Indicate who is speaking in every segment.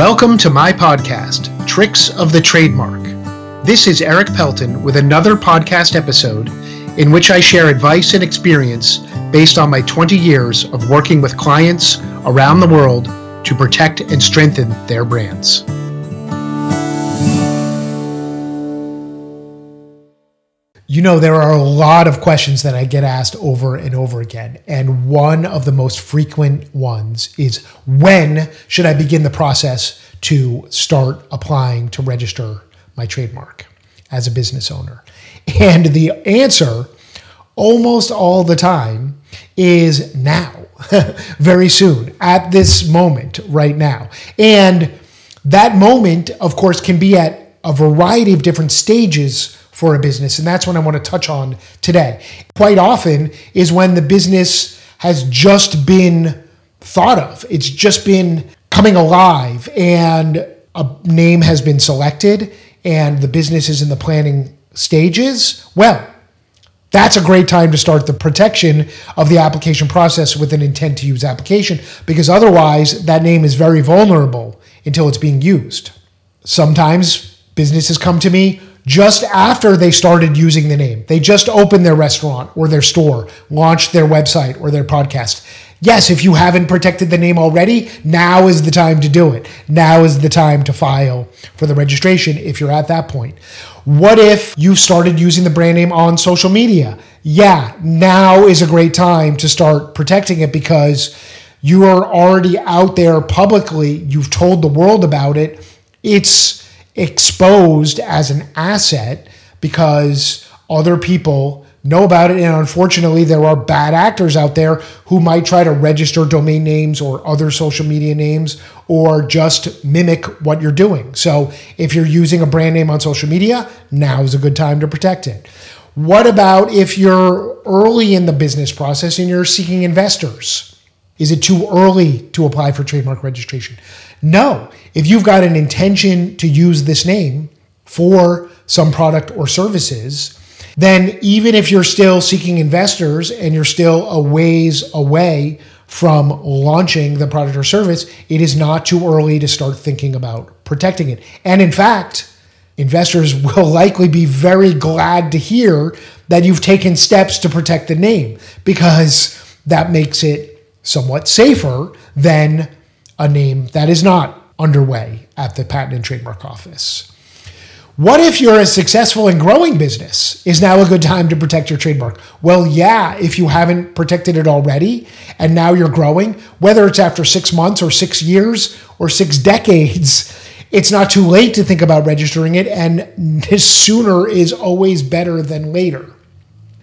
Speaker 1: Welcome to my podcast, Tricks of the Trademark. This is Erik Pelton with another podcast episode in which I share advice and experience based on my 20 years of working with clients around the world to protect and strengthen their brands. You know, there are a lot of questions that I get asked over and over again. And one of the most frequent ones is when should I begin the process to start applying to register my trademark as a business owner? And the answer almost all the time is now, very soon, at this moment, right now. And that moment, of course, can be at a variety of different stages for a business. And that's what I want to touch on today. Quite often is when the business has just been thought of, it's just been coming alive, and a name has been selected, and the business is in the planning stages. Well, that's a great time to start the protection of the application process with an intent to use application because otherwise that name is very vulnerable until it's being used. Sometimes businesses come to me just after they started using the name. They just opened their restaurant or their store, launched their website or their podcast. Yes, if you haven't protected the name already, now is the time to do it. Now is the time to file for the registration if you're at that point. What if you started using the brand name on social media? Yeah, now is a great time to start protecting it because you are already out there publicly. You've told the world about it. It's exposed as an asset because other people know about it. And unfortunately, there are bad actors out there who might try to register domain names or other social media names or just mimic what you're doing. So if you're using a brand name on social media, now is a good time to protect it. What about if you're early in the business process and you're seeking investors? Is it too early to apply for trademark registration? No. If you've got an intention to use this name for some product or services, then even if you're still seeking investors and you're still a ways away from launching the product or service, it is not too early to start thinking about protecting it. And in fact, investors will likely be very glad to hear that you've taken steps to protect the name because that makes it somewhat safer than a name that is not underway at the Patent and Trademark Office. What if you're a successful and growing business? Is now a good time to protect your trademark? Well, yeah, if you haven't protected it already and now you're growing, whether it's after six months or six years or six decades, it's not too late to think about registering it, and sooner is always better than later.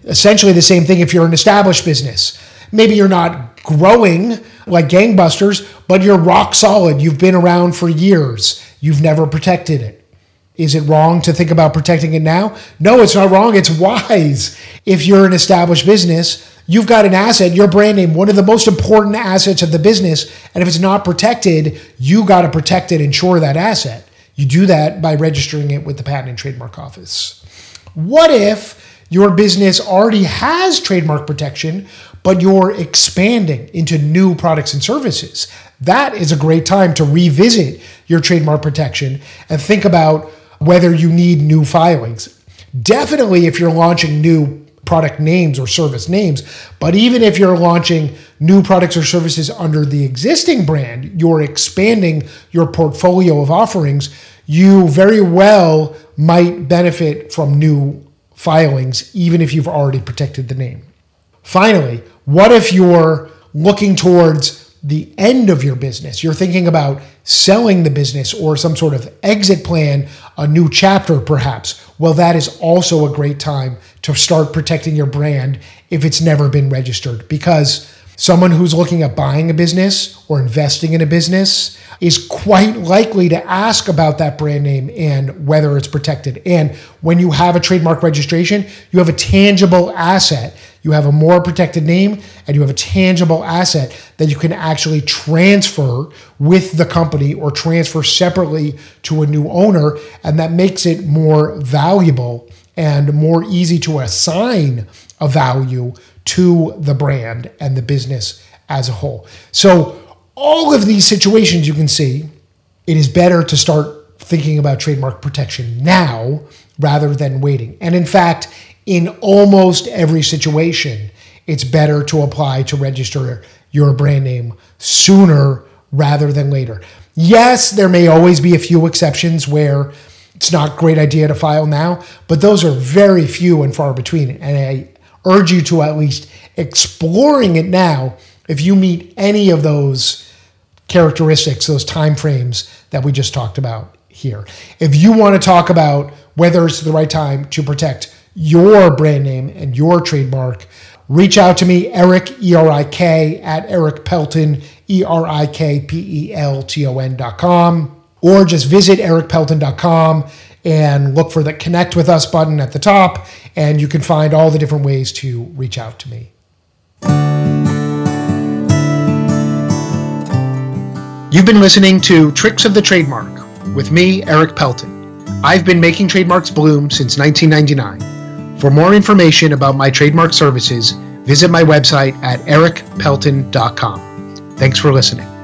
Speaker 1: Essentially, the same thing if you're an established business. Maybe you're not growing like gangbusters, but you're rock solid. You've been around for years. You've never protected it. Is it wrong to think about protecting it now? No, it's not wrong. It's wise. If you're an established business, you've got an asset, your brand name, one of the most important assets of the business. And if it's not protected, you got to protect it, insure that asset. You do that by registering it with the Patent and Trademark Office. What if your business already has trademark protection, but you're expanding into new products and services. That is a great time to revisit your trademark protection and think about whether you need new filings. Definitely if you're launching new product names or service names, but even if you're launching new products or services under the existing brand, you're expanding your portfolio of offerings, you very well might benefit from new filings, even if you've already protected the name. Finally, what if you're looking towards the end of your business? You're thinking about selling the business or some sort of exit plan, a new chapter perhaps. Well, that is also a great time to start protecting your brand if it's never been registered because someone who's looking at buying a business or investing in a business is quite likely to ask about that brand name and whether it's protected. And when you have a trademark registration, you have a tangible asset you have a more protected name and you have a tangible asset that you can actually transfer with the company or transfer separately to a new owner. And that makes it more valuable and more easy to assign a value to the brand and the business as a whole. So, all of these situations you can see it is better to start thinking about trademark protection now rather than waiting. And in fact, in almost every situation, it's better to apply to register your brand name sooner rather than later. Yes, there may always be a few exceptions where it's not a great idea to file now, but those are very few and far between. And I urge you to at least exploring it now if you meet any of those characteristics, those time frames that we just talked about here. If you want to talk about whether it's the right time to protect your brand name and your trademark, reach out to me, Erik, E R I K, at Erik Pelton, E R I K P E L T O N.com, or just visit erikpelton.com and look for the connect with us button at the top, and you can find all the different ways to reach out to me. You've been listening to Tricks of the Trademark with me, Erik Pelton. I've been making trademarks bloom since 1999. For more information about my trademark services, visit my website at erikpelton.com. Thanks for listening.